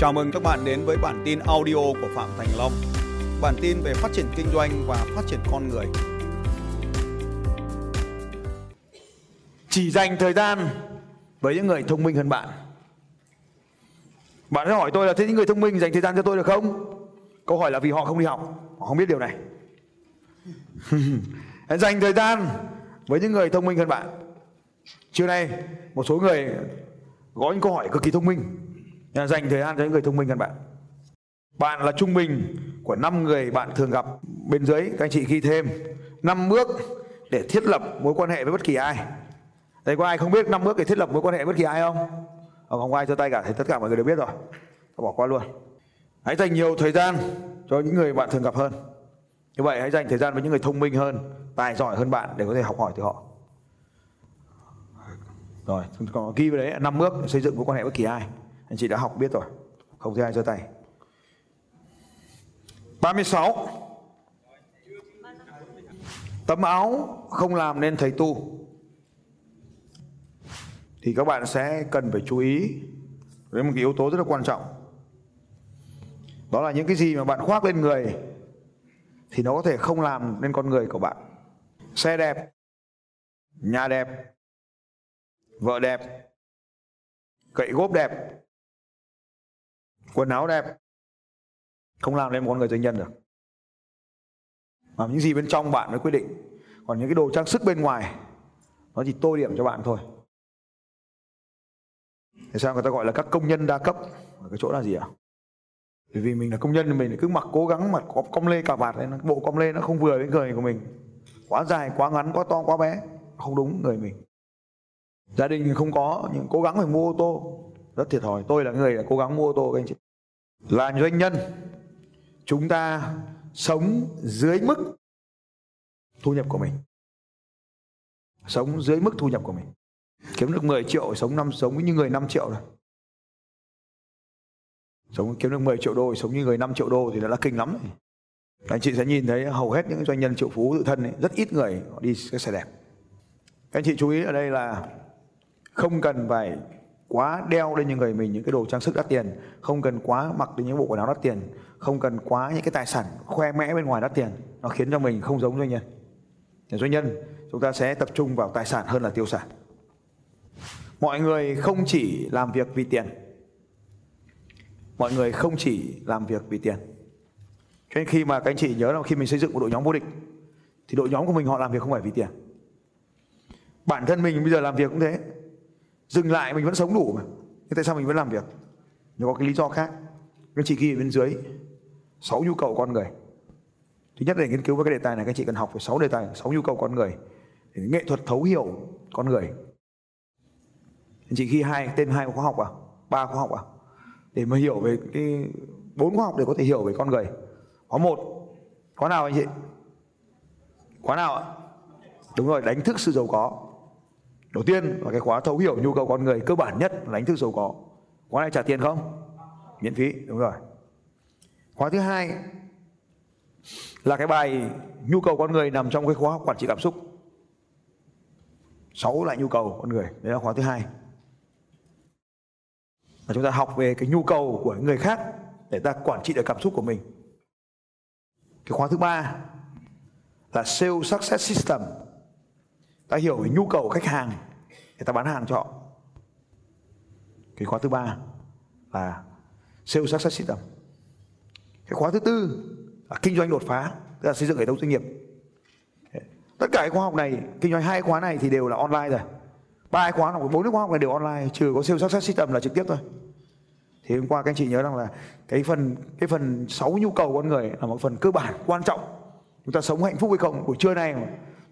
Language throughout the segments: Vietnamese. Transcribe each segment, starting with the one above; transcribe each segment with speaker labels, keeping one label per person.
Speaker 1: Chào mừng các bạn đến với bản tin audio của Phạm Thành Long. Bản tin về phát triển kinh doanh và phát triển con người.
Speaker 2: Chỉ dành thời gian với những người thông minh hơn bạn. Bạn sẽ hỏi tôi là thế những người thông minh dành thời gian cho tôi được không? Câu hỏi là vì họ không đi học, họ không biết điều này. dành thời gian với những người thông minh hơn bạn. Trưa nay một số người có những câu hỏi cực kỳ thông minh dành thời gian cho những người thông minh hơn bạn. Bạn là trung bình của 5 người bạn thường gặp bên dưới các anh chị ghi thêm 5 bước để thiết lập mối quan hệ với bất kỳ ai. Đây có ai không biết 5 bước để thiết lập mối quan hệ với bất kỳ ai không? Ờ, không không ai cho tay cả thì tất cả mọi người đều biết rồi. Tôi bỏ qua luôn. Hãy dành nhiều thời gian cho những người bạn thường gặp hơn. Như vậy hãy dành thời gian với những người thông minh hơn, tài giỏi hơn bạn để có thể học hỏi từ họ. Rồi, còn ghi vào đấy năm bước để xây dựng mối quan hệ với kỳ ai. Anh chị đã học biết rồi. Không thấy ai giơ tay. 36. Tấm áo không làm nên thầy tu. Thì các bạn sẽ cần phải chú ý đến một cái yếu tố rất là quan trọng. Đó là những cái gì mà bạn khoác lên người thì nó có thể không làm nên con người của bạn. Xe đẹp, nhà đẹp, vợ đẹp, cậy gốp đẹp, quần áo đẹp, không làm nên một con người doanh nhân được. Mà những gì bên trong bạn mới quyết định. Còn những cái đồ trang sức bên ngoài nó chỉ tô điểm cho bạn thôi. Thế sao người ta gọi là các công nhân đa cấp? Ở cái chỗ là gì ạ? Bởi vì mình là công nhân thì mình cứ mặc cố gắng mặc có cong lê cà vạt này, bộ com lê nó không vừa với người của mình. Quá dài, quá ngắn, quá to, quá bé, không đúng người mình. Gia đình không có nhưng cố gắng phải mua ô tô, rất thiệt thòi. Tôi là người đã cố gắng mua ô tô các anh chị. Là doanh nhân, chúng ta sống dưới mức thu nhập của mình. Sống dưới mức thu nhập của mình. Kiếm được 10 triệu sống năm sống như người 5 triệu rồi sống kiếm được 10 triệu đô sống như người 5 triệu đô thì đã là kinh lắm rồi. anh chị sẽ nhìn thấy hầu hết những doanh nhân triệu phú tự thân ấy, rất ít người họ đi cái xe đẹp các anh chị chú ý ở đây là không cần phải quá đeo lên những người mình, những cái đồ trang sức đắt tiền. Không cần quá mặc đến những bộ quần áo đắt tiền. Không cần quá những cái tài sản khoe mẽ bên ngoài đắt tiền. Nó khiến cho mình không giống doanh nhân. Để doanh nhân, chúng ta sẽ tập trung vào tài sản hơn là tiêu sản mọi người không chỉ làm việc vì tiền. Mọi người không chỉ làm việc vì tiền. Cho nên khi mà các anh chị nhớ là khi mình xây dựng một đội nhóm vô địch, thì đội nhóm của mình họ làm việc không phải vì tiền. Bản thân mình bây giờ làm việc cũng thế dừng lại, mình vẫn sống đủ mà. Nhưng tại sao mình vẫn làm việc? Nó có cái lý do khác. Các chị ghi ở bên dưới. Sáu nhu cầu con người. Thứ nhất để nghiên cứu với cái đề tài này, các chị cần học về sáu đề tài, sáu nhu cầu con người. Để nghệ thuật thấu hiểu con người. Anh chị ghi hai, tên hai khóa học à? Ba khóa học à? Để mà hiểu về cái bốn khóa học để có thể hiểu về con người. Khóa một, khóa nào anh chị? Khóa nào ạ? Đúng rồi, đánh thức sự giàu có đầu tiên là cái khóa thấu hiểu nhu cầu con người cơ bản nhất là đánh thức giàu có khóa này trả tiền không? Miễn phí, đúng rồi. Khóa thứ hai là cái bài nhu cầu con người nằm trong cái khóa quản trị cảm xúc. Sáu loại nhu cầu con người, đấy là khóa thứ hai. Và chúng ta học về cái nhu cầu của người khác để ta quản trị được cảm xúc của mình. Cái khóa thứ ba là sales success system ta hiểu về nhu cầu của khách hàng để ta bán hàng cho họ. Cái khóa thứ ba là sales success system. Cái khóa thứ tư là kinh doanh đột phá, tức là xây dựng hệ thống doanh nghiệp. Tất cả cái khóa học này, kinh doanh hai khóa này thì đều là online rồi. Ba khóa học, bốn khóa học này đều online, trừ có sales success system là trực tiếp thôi. Thì hôm qua các anh chị nhớ rằng là cái phần cái phần sáu nhu cầu con người là một phần cơ bản, quan trọng. Chúng ta sống hạnh phúc hay không, buổi trưa nay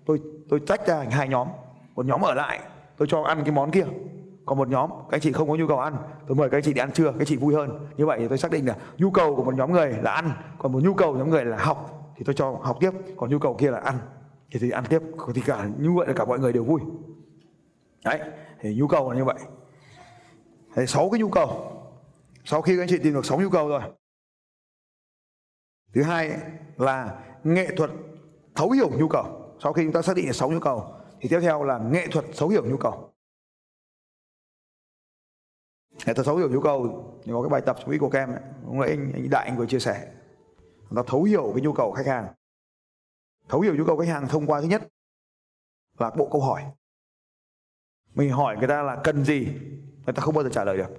Speaker 2: tôi tôi tách ra thành hai nhóm. Một nhóm ở lại tôi cho ăn cái món kia. Còn một nhóm các anh chị không có nhu cầu ăn tôi mời các anh chị đi ăn trưa các anh chị vui hơn. Như vậy thì tôi xác định là nhu cầu của một nhóm người là ăn còn một nhu cầu nhóm người là học thì tôi cho học tiếp. Còn nhu cầu kia là ăn thì, thì ăn tiếp. Thì cả như vậy là cả mọi người đều vui. Đấy thì nhu cầu là như vậy. Thì sáu cái nhu cầu. Sau khi các anh chị tìm được sáu nhu cầu rồi. Thứ hai là nghệ thuật thấu hiểu nhu cầu sau khi chúng ta xác định được sáu nhu cầu thì tiếp theo là nghệ thuật thấu hiểu nhu cầu. Nghệ thuật thấu hiểu nhu cầu thì có cái bài tập trong ý của kem ấy. lúc nãy anh, anh đại anh vừa chia sẻ. Ta thấu hiểu cái nhu cầu khách hàng. Thấu hiểu nhu cầu khách hàng thông qua thứ nhất là bộ câu hỏi. Mình hỏi người ta là cần gì người ta không bao giờ trả lời được.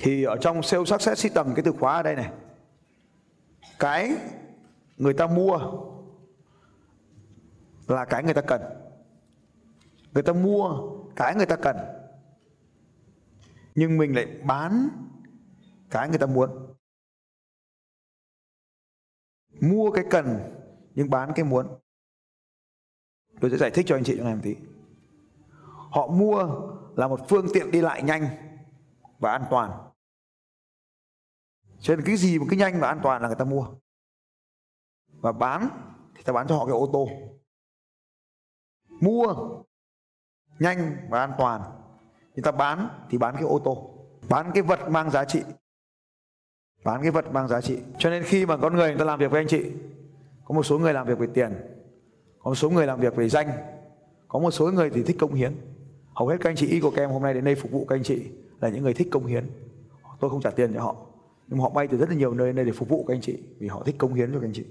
Speaker 2: Thì ở trong sales success system cái từ khóa ở đây này cái người ta mua là cái người ta cần. Người ta mua cái người ta cần. Nhưng mình lại bán cái người ta muốn. Mua cái cần, nhưng bán cái muốn. Tôi sẽ giải thích cho anh chị trong này một tí. Họ mua là một phương tiện đi lại nhanh và an toàn. Cho nên cái gì mà cái nhanh và an toàn là người ta mua và bán, thì ta bán cho họ cái ô tô. Mua nhanh và an toàn. Người ta bán, thì bán cái ô tô. Bán cái vật mang giá trị. Bán cái vật mang giá trị. Cho nên khi mà con người người ta làm việc với anh chị, có một số người làm việc về tiền, có một số người làm việc về danh, có một số người thì thích công hiến. Hầu hết các anh chị y của kem hôm nay đến đây phục vụ các anh chị là những người thích công hiến. Tôi không trả tiền cho họ, nhưng mà họ bay từ rất là nhiều nơi đây để phục vụ các anh chị vì họ thích công hiến cho các anh chị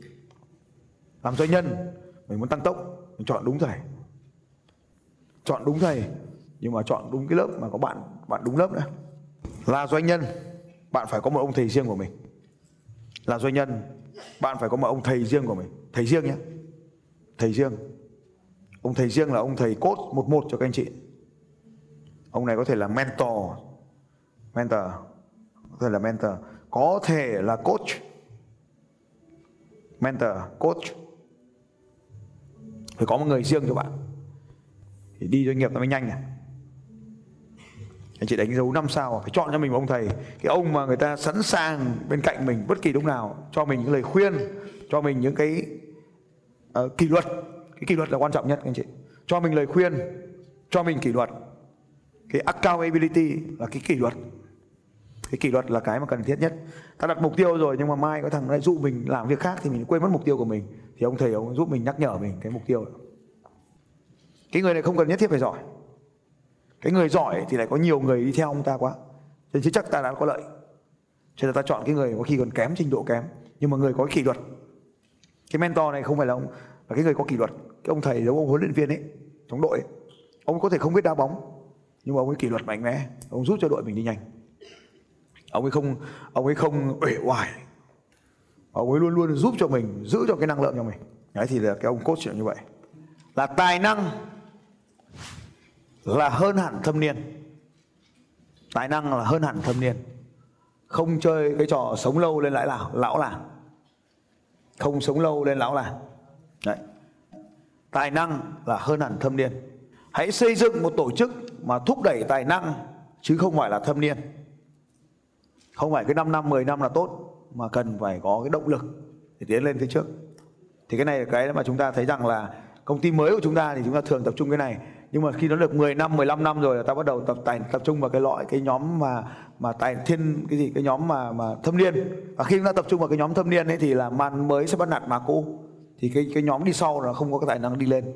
Speaker 2: làm doanh nhân, mình muốn tăng tốc, mình chọn đúng thầy. Chọn đúng thầy, nhưng mà chọn đúng cái lớp mà có bạn bạn đúng lớp nữa. Là doanh nhân, bạn phải có một ông thầy riêng của mình. Là doanh nhân, bạn phải có một ông thầy riêng của mình. Thầy riêng nhé. Thầy riêng. Ông thầy riêng là ông thầy cốt một một cho các anh chị. Ông này có thể là mentor. Mentor, có thể là mentor. Có thể là coach. Mentor, coach phải có một người riêng cho bạn. Thì đi doanh nghiệp nó mới nhanh này. Anh chị đánh dấu năm sao à? phải chọn cho mình một ông thầy. Cái ông mà người ta sẵn sàng bên cạnh mình bất kỳ lúc nào cho mình những lời khuyên cho mình những cái uh, kỷ luật. Cái kỷ luật là quan trọng nhất anh chị. Cho mình lời khuyên cho mình kỷ luật. Cái accountability là cái kỷ luật cái kỷ luật là cái mà cần thiết nhất. Ta đặt mục tiêu rồi nhưng mà mai có thằng lại dụ mình làm việc khác thì mình quên mất mục tiêu của mình. Thì ông thầy ông giúp mình nhắc nhở mình cái mục tiêu cái người này không cần nhất thiết phải giỏi. Cái người giỏi thì lại có nhiều người đi theo ông ta quá. Cho nên chắc ta đã có lợi. Cho nên ta chọn cái người có khi còn kém, trình độ kém, nhưng mà người có kỷ luật. Cái mentor này không phải là ông là cái người có kỷ luật, cái ông thầy giống ông huấn luyện viên ấy, trong đội ấy. ông có thể không biết đá bóng, nhưng mà ông ấy kỷ luật mạnh mẽ. Ông giúp cho đội mình đi nhanh ông ấy không, ông ấy không uể oải. Ông ấy luôn luôn giúp cho mình, giữ cho cái năng lượng cho mình. Đấy, thì là cái ông coach như vậy. Là tài năng là hơn hẳn thâm niên. Tài năng là hơn hẳn thâm niên. Không chơi cái trò sống lâu lên lại lão lão là không sống lâu lên lão là đấy. Tài năng là hơn hẳn thâm niên. Hãy xây dựng một tổ chức mà thúc đẩy tài năng, chứ không phải là thâm niên không phải cái 5 năm 10 năm là tốt, mà cần phải có cái động lực để tiến lên phía trước. Thì cái này là cái mà chúng ta thấy rằng là công ty mới của chúng ta thì chúng ta thường tập trung cái này. Nhưng mà khi nó được 10 năm 15 năm rồi là ta bắt đầu tập tài, tập trung vào cái loại, cái nhóm mà mà tài thiên, cái gì, cái nhóm mà mà thâm niên. Và khi chúng ta tập trung vào cái nhóm thâm niên ấy thì là màn mới sẽ bắt nạt mà cũ thì cái cái nhóm đi sau là không có cái tài năng đi lên.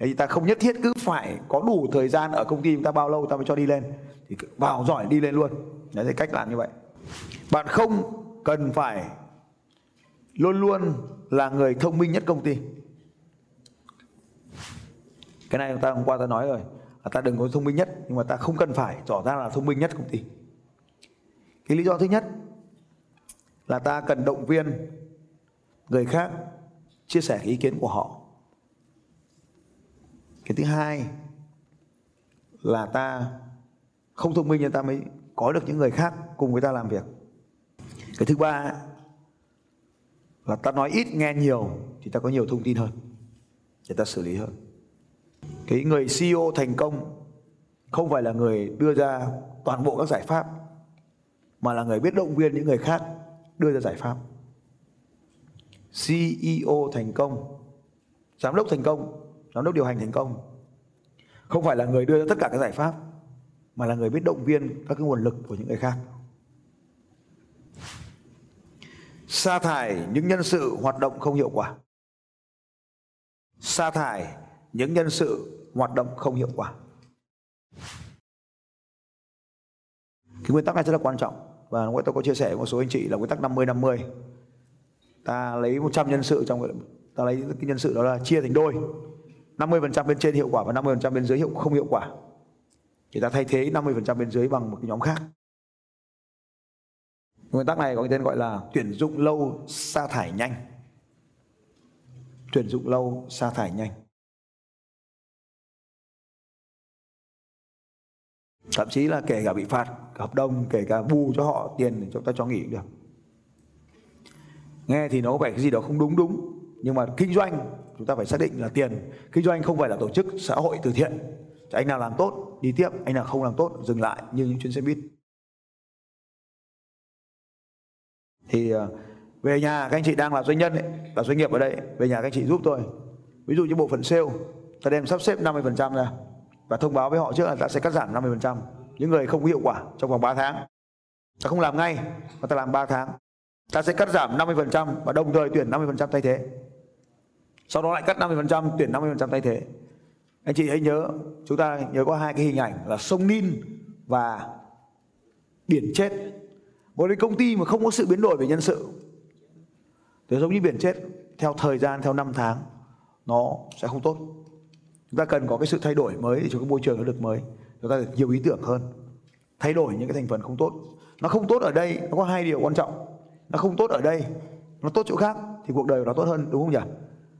Speaker 2: Thì ta không nhất thiết cứ phải có đủ thời gian ở công ty chúng ta bao lâu ta mới cho đi lên. Thì vào giỏi đi lên luôn. Đấy là cách làm như vậy bạn không cần phải luôn luôn là người thông minh nhất công ty. Cái này ta hôm qua ta nói rồi. Là ta đừng có thông minh nhất, nhưng mà ta không cần phải tỏ ra là thông minh nhất công ty. Cái lý do thứ nhất là ta cần động viên người khác chia sẻ ý kiến của họ. Cái thứ hai là ta không thông minh nên ta mới có được những người khác cùng với ta làm việc. Cái thứ ba là ta nói ít nghe nhiều thì ta có nhiều thông tin hơn để ta xử lý hơn. Cái người CEO thành công không phải là người đưa ra toàn bộ các giải pháp, mà là người biết động viên những người khác đưa ra giải pháp. CEO thành công, giám đốc thành công, giám đốc điều hành thành công, không phải là người đưa ra tất cả các giải pháp mà là người biết động viên các cái nguồn lực của những người khác. Sa thải những nhân sự hoạt động không hiệu quả. Sa thải những nhân sự hoạt động không hiệu quả. Cái nguyên tắc này rất là quan trọng. Và ngoài tôi có chia sẻ với một số anh chị là nguyên tắc 50 50 ta lấy 100 nhân sự trong ta lấy cái nhân sự đó là chia thành đôi. 50% bên trên hiệu quả và 50% bên dưới hiệu không hiệu quả thì ta thay thế 50% bên dưới bằng một cái nhóm khác. Nguyên tắc này có cái tên gọi là tuyển dụng lâu sa thải nhanh. Tuyển dụng lâu sa thải nhanh. Thậm chí là kể cả bị phạt, hợp đồng, kể cả bù cho họ tiền để chúng ta cho nghỉ cũng được. Nghe thì nó có vẻ cái gì đó không đúng đúng, nhưng mà kinh doanh, chúng ta phải xác định là tiền. Kinh doanh không phải là tổ chức, xã hội từ thiện anh nào làm tốt đi tiếp. Anh nào không làm tốt dừng lại như những chuyến xe buýt. Thì ờ, về nhà các anh chị đang là doanh nhân ấy, là doanh nghiệp ở đây về nhà các anh chị giúp tôi. Ví dụ như bộ phận sale ta đem sắp xếp 50% ra và thông báo với họ trước là ta sẽ cắt giảm 50% những người không có hiệu quả trong vòng 3 tháng. Ta không làm ngay mà ta làm 3 tháng. Ta sẽ cắt giảm 50% và đồng thời tuyển 50% thay thế. Sau đó lại cắt 50% tuyển 50% thay thế anh chị hãy nhớ, chúng ta nhớ có hai cái hình ảnh là sông Nin và biển chết. Một cái công ty mà không có sự biến đổi về nhân sự. Thì giống như biển chết, theo thời gian, theo năm tháng, nó sẽ không tốt. Chúng ta cần có cái sự thay đổi mới để cho cái môi trường nó được mới. Chúng ta được nhiều ý tưởng hơn. Thay đổi những cái thành phần không tốt. Nó không tốt ở đây, nó có hai điều quan trọng. Nó không tốt ở đây, nó tốt chỗ khác thì cuộc đời nó tốt hơn, đúng không nhỉ?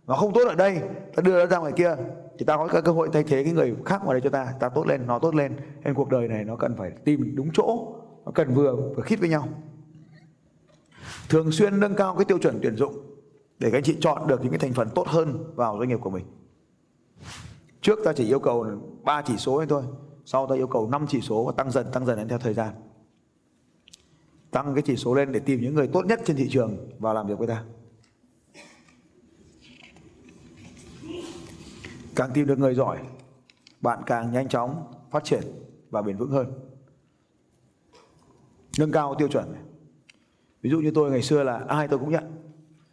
Speaker 2: Nó không tốt ở đây, ta đưa nó ra ngoài kia thì ta có cái cơ hội thay thế cái người khác ngoài đây cho ta. Ta tốt lên, nó tốt lên. Nên cuộc đời này nó cần phải tìm đúng chỗ. Nó cần vừa vừa khít với nhau. Thường xuyên nâng cao cái tiêu chuẩn tuyển dụng để các anh chị chọn được những cái thành phần tốt hơn vào doanh nghiệp của mình. Trước ta chỉ yêu cầu 3 chỉ số thôi. Sau ta yêu cầu 5 chỉ số và tăng dần tăng dần lên theo thời gian. Tăng cái chỉ số lên để tìm những người tốt nhất trên thị trường vào làm việc với ta càng tìm được người giỏi bạn càng nhanh chóng phát triển và bền vững hơn. Nâng cao tiêu chuẩn. Ví dụ như tôi ngày xưa là ai tôi cũng nhận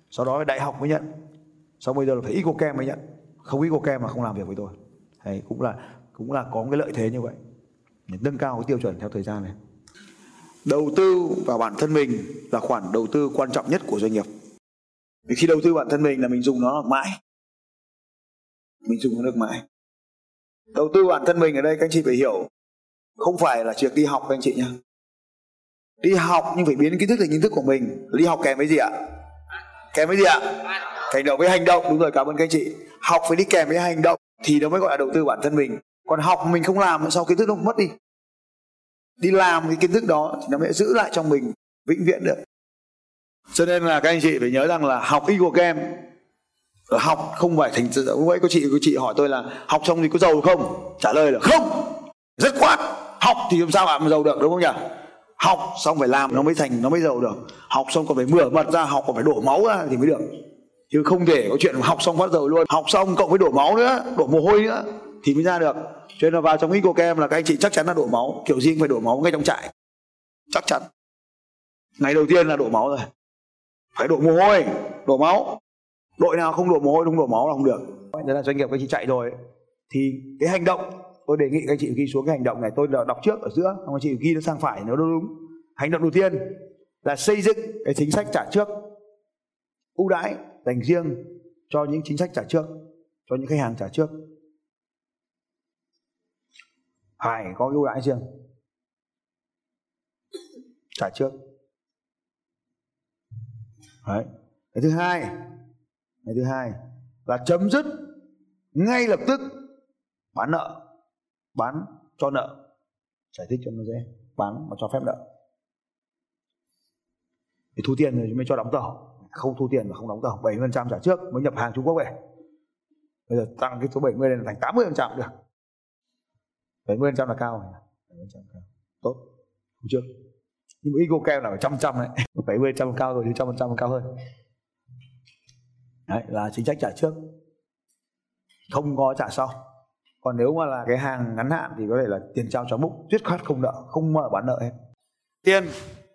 Speaker 2: sau đó đại học mới nhận sau bây giờ là phải Icokem mới nhận. Không Icokem mà không làm việc với tôi. Đấy, cũng là cũng là có cái lợi thế như vậy. Để nâng cao cái tiêu chuẩn theo thời gian này. Đầu tư vào bản thân mình là khoản đầu tư quan trọng nhất của doanh nghiệp. Vì khi đầu tư bản thân mình là mình dùng nó mãi mình dùng nó được mãi. Đầu tư bản thân mình ở đây, các anh chị phải hiểu, không phải là việc đi học, các anh chị nhé đi học nhưng phải biến kiến thức thành kiến thức của mình. Đi học kèm với gì ạ? Kèm với gì ạ? Hành động với hành động. Đúng rồi, cảm ơn các anh chị. Học phải đi kèm với hành động thì nó mới gọi là đầu tư bản thân mình. Còn học mình không làm sau kiến thức nó mất đi? Đi làm cái kiến thức đó thì nó mới giữ lại trong mình vĩnh viễn được. Cho nên là các anh chị phải nhớ rằng là học Eagle Game Ờ, học không phải thành lúc ấy có chị có chị hỏi tôi là học xong thì có giàu không? Trả lời là không. Rất khoát. Học thì làm sao bạn mà giàu được, đúng không nhỉ? Học xong phải làm, nó mới thành nó mới giàu được. Học xong còn phải mửa mật ra, học còn phải đổ máu ra thì mới được. Chứ không thể có chuyện học xong phát giàu luôn. Học xong cộng với đổ máu nữa, đổ mồ hôi nữa thì mới ra được. Cho nên là vào trong Eco Kem là các anh chị chắc chắn là đổ máu. Kiểu riêng phải đổ máu ngay trong trại. Chắc chắn. Ngày đầu tiên là đổ máu rồi. Phải đổ mồ hôi, đổ máu đội nào không đổ mồ hôi không đổ máu là không được. Đấy là doanh nghiệp các chị chạy rồi. Thì cái hành động tôi đề nghị các chị ghi xuống cái hành động này. Tôi đọc trước ở giữa các chị ghi nó sang phải nếu nó đúng. Hành động đầu tiên là xây dựng cái chính sách trả trước. Ưu đãi dành riêng cho những chính sách trả trước cho những khách hàng trả trước. Phải có ưu đãi riêng. Trả trước. Đấy. cái thứ hai ngày thứ hai là chấm dứt ngay lập tức bán nợ, bán cho nợ. Giải thích cho nó dễ, bán mà cho phép nợ. Thì thu tiền rồi mới cho đóng tàu. Không thu tiền mà không đóng tàu. 70% trả trước mới nhập hàng Trung Quốc về. Bây giờ tăng cái số 70 lên thành 80% được. 70% là cao 70% cao. Tốt. Không chưa nhưng mà Eagle Cam là phải trăm trăm đấy. 70% cao rồi thì trăm phần trăm cao hơn đấy là chính sách trả trước. Không có trả sau. Còn nếu mà là cái hàng ngắn hạn thì có thể là tiền trao cho múc dứt khoát không nợ không mở bán nợ hết. Tiền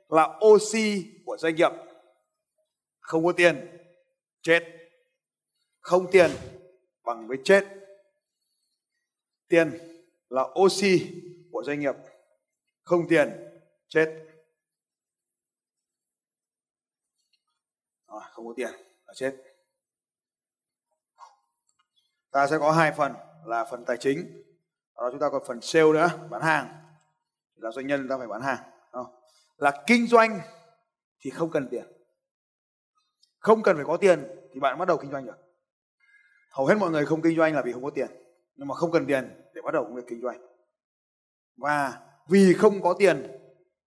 Speaker 2: là oxy của doanh nghiệp. Không có tiền chết. Không tiền bằng với chết. Tiền là oxy của doanh nghiệp. Không tiền chết. À, không có tiền là chết ta sẽ có hai phần là phần tài chính đó chúng ta còn phần sale nữa, bán hàng. Là doanh nhân ta phải bán hàng không? là kinh doanh thì không cần tiền. Không cần phải có tiền thì bạn bắt đầu kinh doanh được. Hầu hết mọi người không kinh doanh là vì không có tiền, nhưng mà không cần tiền để bắt đầu công việc kinh doanh. Và vì không có tiền,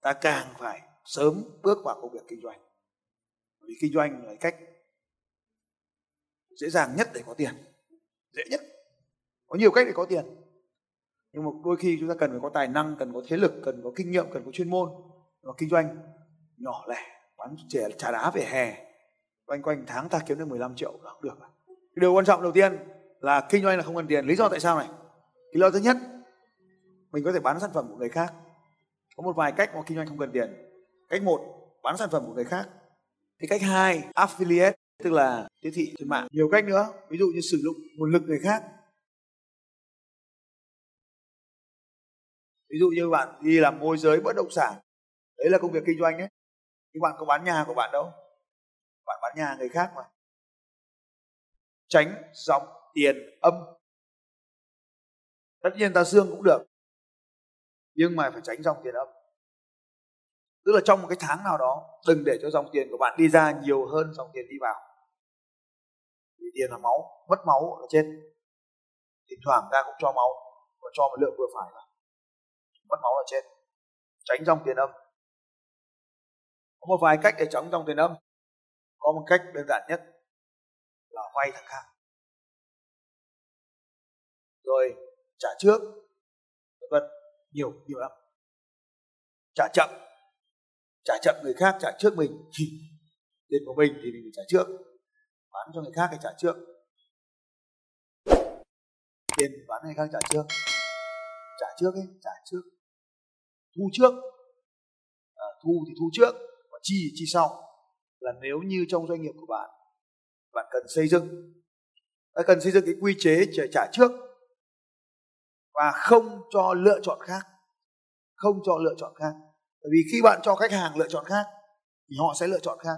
Speaker 2: ta càng phải sớm bước vào công việc kinh doanh. Vì kinh doanh là cách dễ dàng nhất để có tiền dễ nhất. Có nhiều cách để có tiền. Nhưng mà đôi khi chúng ta cần phải có tài năng, cần có thế lực, cần có kinh nghiệm, cần có chuyên môn và kinh doanh nhỏ lẻ, bán trẻ trà đá về hè. Quanh quanh tháng ta kiếm được 15 triệu là không được cái điều quan trọng đầu tiên là kinh doanh là không cần tiền. Lý do tại sao này? Lý do thứ nhất, mình có thể bán sản phẩm của người khác. Có một vài cách mà kinh doanh không cần tiền. Cách một, bán sản phẩm của người khác. Thì cách hai, affiliate tức là tiếp thị trên mạng. Nhiều cách nữa, ví dụ như sử dụng nguồn lực người khác. Ví dụ như bạn đi làm môi giới bất động sản, đấy là công việc kinh doanh ấy. Nhưng bạn có bán nhà của bạn đâu. Bạn bán nhà người khác mà. Tránh dòng tiền âm. Tất nhiên ta xương cũng được, nhưng mà phải tránh dòng tiền âm. Tức là trong một cái tháng nào đó, đừng để cho dòng tiền của bạn đi ra nhiều hơn dòng tiền đi vào vì tiền là máu, mất máu là chết thỉnh thoảng ta cũng cho máu, và cho một lượng vừa phải là mất máu là chết tránh dòng tiền âm. Có một vài cách để tránh dòng tiền âm. Có một cách đơn giản nhất là vay thằng khác. Rồi trả trước vân. Nhiều nhiều lắm. Trả chậm. Trả chậm người khác, trả trước mình thì, tiền của mình thì mình phải trả trước bán cho người khác hay trả trước. Tiền bán hay khác trả trước. Trả trước ấy trả trước. Thu trước. À, thu thì thu trước và chi thì chi sau. Là nếu như trong doanh nghiệp của bạn bạn cần xây dựng bạn cần xây dựng cái quy chế trả, trả trước và không cho lựa chọn khác không cho lựa chọn khác. Bởi vì khi bạn cho khách hàng lựa chọn khác thì họ sẽ lựa chọn khác.